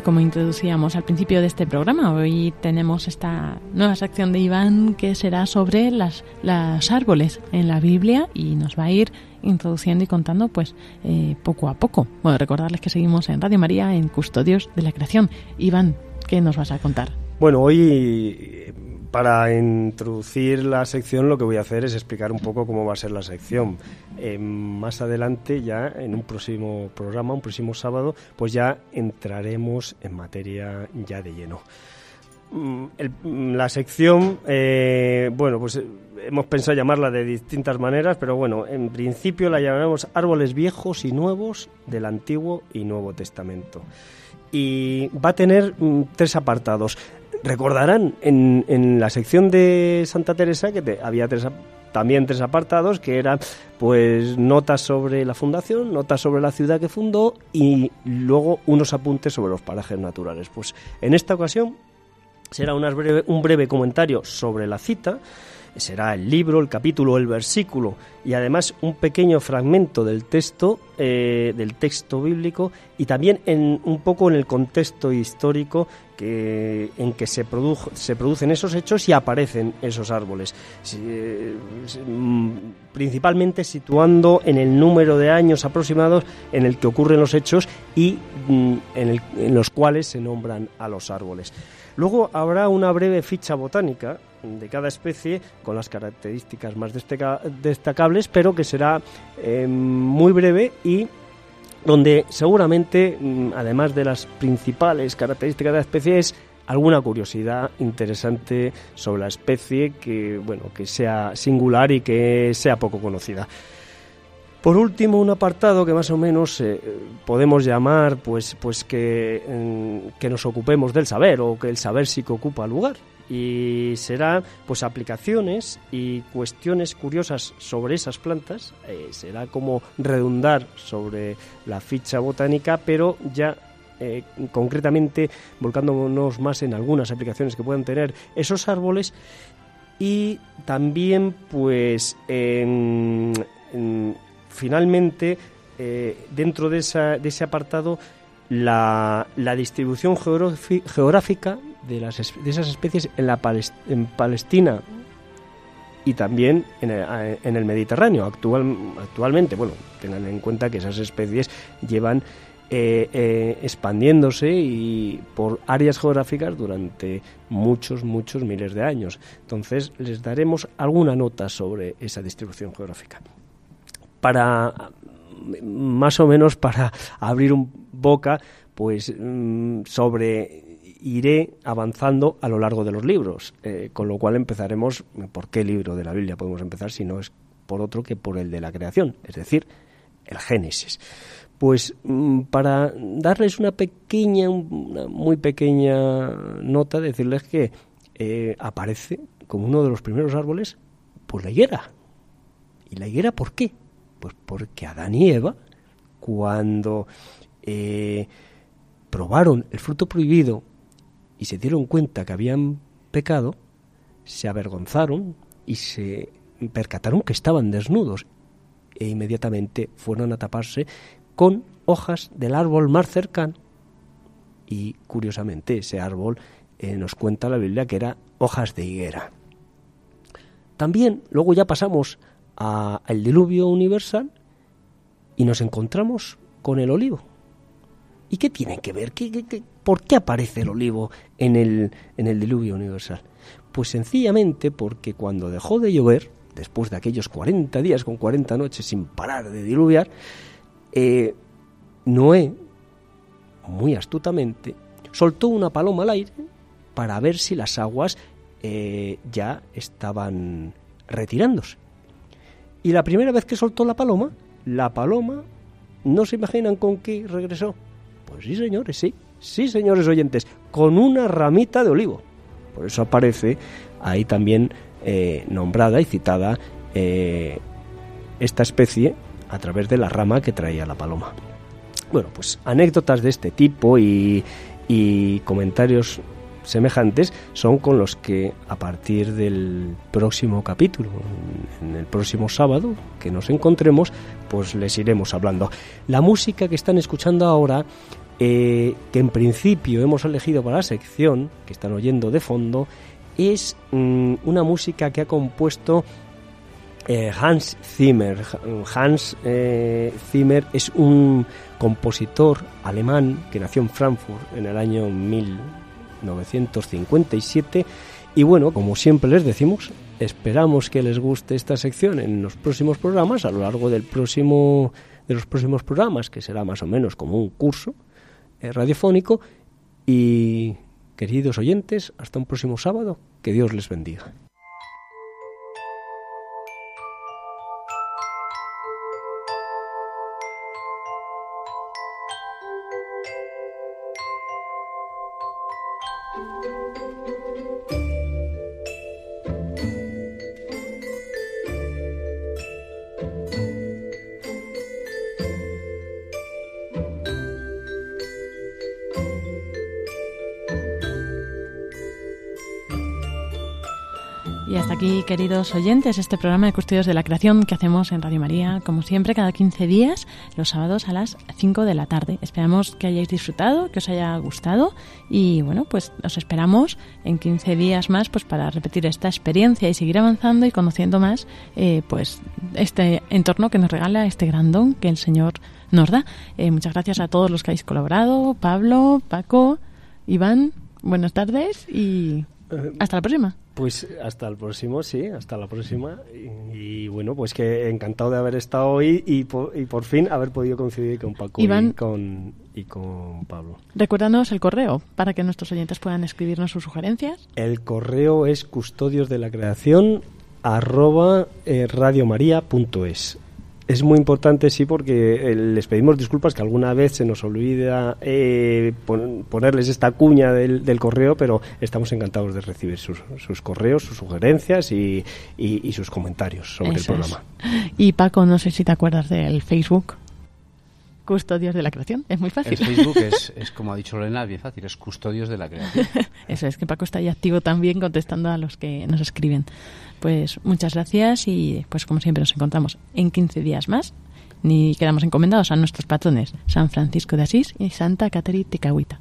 Como introducíamos al principio de este programa, hoy tenemos esta nueva sección de Iván que será sobre las, los árboles en la Biblia y nos va a ir introduciendo y contando pues eh, poco a poco. Bueno, recordarles que seguimos en Radio María en Custodios de la Creación. Iván, ¿qué nos vas a contar? Bueno, hoy para introducir la sección lo que voy a hacer es explicar un poco cómo va a ser la sección. Eh, más adelante, ya en un próximo programa, un próximo sábado, pues ya entraremos en materia ya de lleno. Mm, mm, la sección, eh, bueno, pues eh, hemos pensado llamarla de distintas maneras, pero bueno, en principio la llamaremos árboles viejos y nuevos del Antiguo y Nuevo Testamento. Y va a tener mm, tres apartados. Recordarán en, en la sección de Santa Teresa que había también tres apartados que eran pues notas sobre la fundación, notas sobre la ciudad que fundó y luego unos apuntes sobre los parajes naturales. Pues en esta ocasión será un breve comentario sobre la cita será el libro, el capítulo, el versículo y además un pequeño fragmento del texto, eh, del texto bíblico y también en, un poco en el contexto histórico que, en que se, producen esos hechos y aparecen esos árboles, eh, mm, principalmente situando en el número de años aproximados en el que ocurren los hechos y mm, en los cuales se nombran a los árboles. Luego habrá una breve ficha botánica de cada especie con las características más destacables, pero que será eh, muy breve y donde seguramente, mm, además de las principales características de la especie, es alguna curiosidad interesante sobre la especie que, bueno, que sea singular y que sea poco conocida. Por último, un apartado que más o menos eh, podemos llamar pues, pues que, mm, que, nos ocupemos del saber o que el saber sí que ocupa lugar. Y será pues aplicaciones y cuestiones curiosas sobre esas plantas. Eh, será como redundar sobre la ficha botánica, pero ya eh, concretamente volcándonos más en algunas aplicaciones que puedan tener esos árboles y también pues en finalmente, eh, dentro de, ese apartado, la, distribución geográfica de, las, de, esas especies en, la en Palestina y también en el, Mediterráneo. Actual, actualmente, bueno, tengan en cuenta que esas especies llevan eh, eh, expandiéndose y por áreas geográficas durante muchos, muchos miles de años. Entonces, les daremos alguna nota sobre esa distribución geográfica para más o menos para abrir un boca pues mm, sobre iré avanzando a lo largo de los libros, eh, con lo cual empezaremos, ¿por qué libro de la Biblia podemos empezar si no es por otro que por el de la creación, es decir, el Génesis? Pues mm, para darles una pequeña, una muy pequeña nota, decirles que eh, aparece como uno de los primeros árboles, pues la higuera. ¿Y la higuera por qué? Pues porque Adán y Eva, cuando eh, probaron el fruto prohibido y se dieron cuenta que habían pecado, se avergonzaron y se percataron que estaban desnudos e inmediatamente fueron a taparse con hojas del árbol más cercano. Y curiosamente ese árbol eh, nos cuenta la Biblia que era hojas de higuera. También luego ya pasamos al diluvio universal y nos encontramos con el olivo. ¿Y qué tiene que ver? ¿Qué, por qué aparece el olivo en el, en el diluvio universal? Pues sencillamente porque cuando dejó de llover, después de aquellos 40 días con 40 noches sin parar de diluviar, eh, Noé, muy astutamente, soltó una paloma al aire para ver si las aguas eh, ya estaban retirándose. Y la primera vez que soltó la paloma, la paloma, ¿no se imaginan con qué regresó? Pues sí, señores, sí. Sí, señores oyentes, con una ramita de olivo. Por eso aparece ahí también eh, nombrada y citada eh, esta especie a través de la rama que traía la paloma. Bueno, pues anécdotas de este tipo y, y comentarios semejantes son con los que a partir del próximo capítulo, en el próximo sábado que nos encontremos, pues les iremos hablando. La música que están escuchando ahora, eh, que en principio hemos elegido para la sección, que están oyendo de fondo, es mm, una música que ha compuesto Eh, Hans Zimmer. Hans eh, Zimmer es un compositor alemán que nació en Frankfurt en el año 1957 y bueno, como siempre les decimos, esperamos que les guste esta sección en los próximos programas, a lo largo del próximo, de los próximos programas, que será más o menos como un curso radiofónico. Y queridos oyentes, hasta un próximo sábado, que Dios les bendiga. Aquí, queridos oyentes, este programa de Custodios de la Creación que hacemos en Radio María, como siempre, cada 15 días, los sábados a las 5 de la tarde. Esperamos que hayáis disfrutado, que os haya gustado y, bueno, pues os esperamos en 15 días más pues para repetir esta experiencia y seguir avanzando y conociendo más eh, pues este entorno que nos regala este gran don que el Señor nos da. Eh, muchas gracias a todos los que habéis colaborado, Pablo, Paco, Iván, buenas tardes y hasta la próxima. Pues hasta el próximo, sí, hasta la próxima. Y, bueno, pues que encantado de haber estado hoy y por, y por fin haber podido coincidir con Paco y, con, y con Pablo. Recuérdanos el correo para que nuestros oyentes puedan escribirnos sus sugerencias. El correo es custodios de la creación arroba eh, radiomaria.es es muy importante, sí, porque eh, les pedimos disculpas que alguna vez se nos olvida eh, ponerles esta cuña del, correo, pero estamos encantados de recibir sus, correos, sus sugerencias y, sus comentarios sobre el programa. Y Paco, no sé si te acuerdas del Facebook. Custodios de la Creación. Es muy fácil. El Facebook es, es, como ha dicho Lorena, bien fácil, es Custodios de la Creación. Eso es, que Paco está ahí activo también contestando a los que nos escriben. Pues muchas gracias y pues como siempre nos encontramos en 15 días más. Ni quedamos encomendados a nuestros patrones, San Francisco de Asís y Santa Caterina Ticahuita.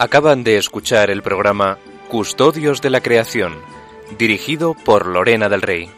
Acaban de escuchar el programa Custodios de la Creación, dirigido por Lorena del Rey.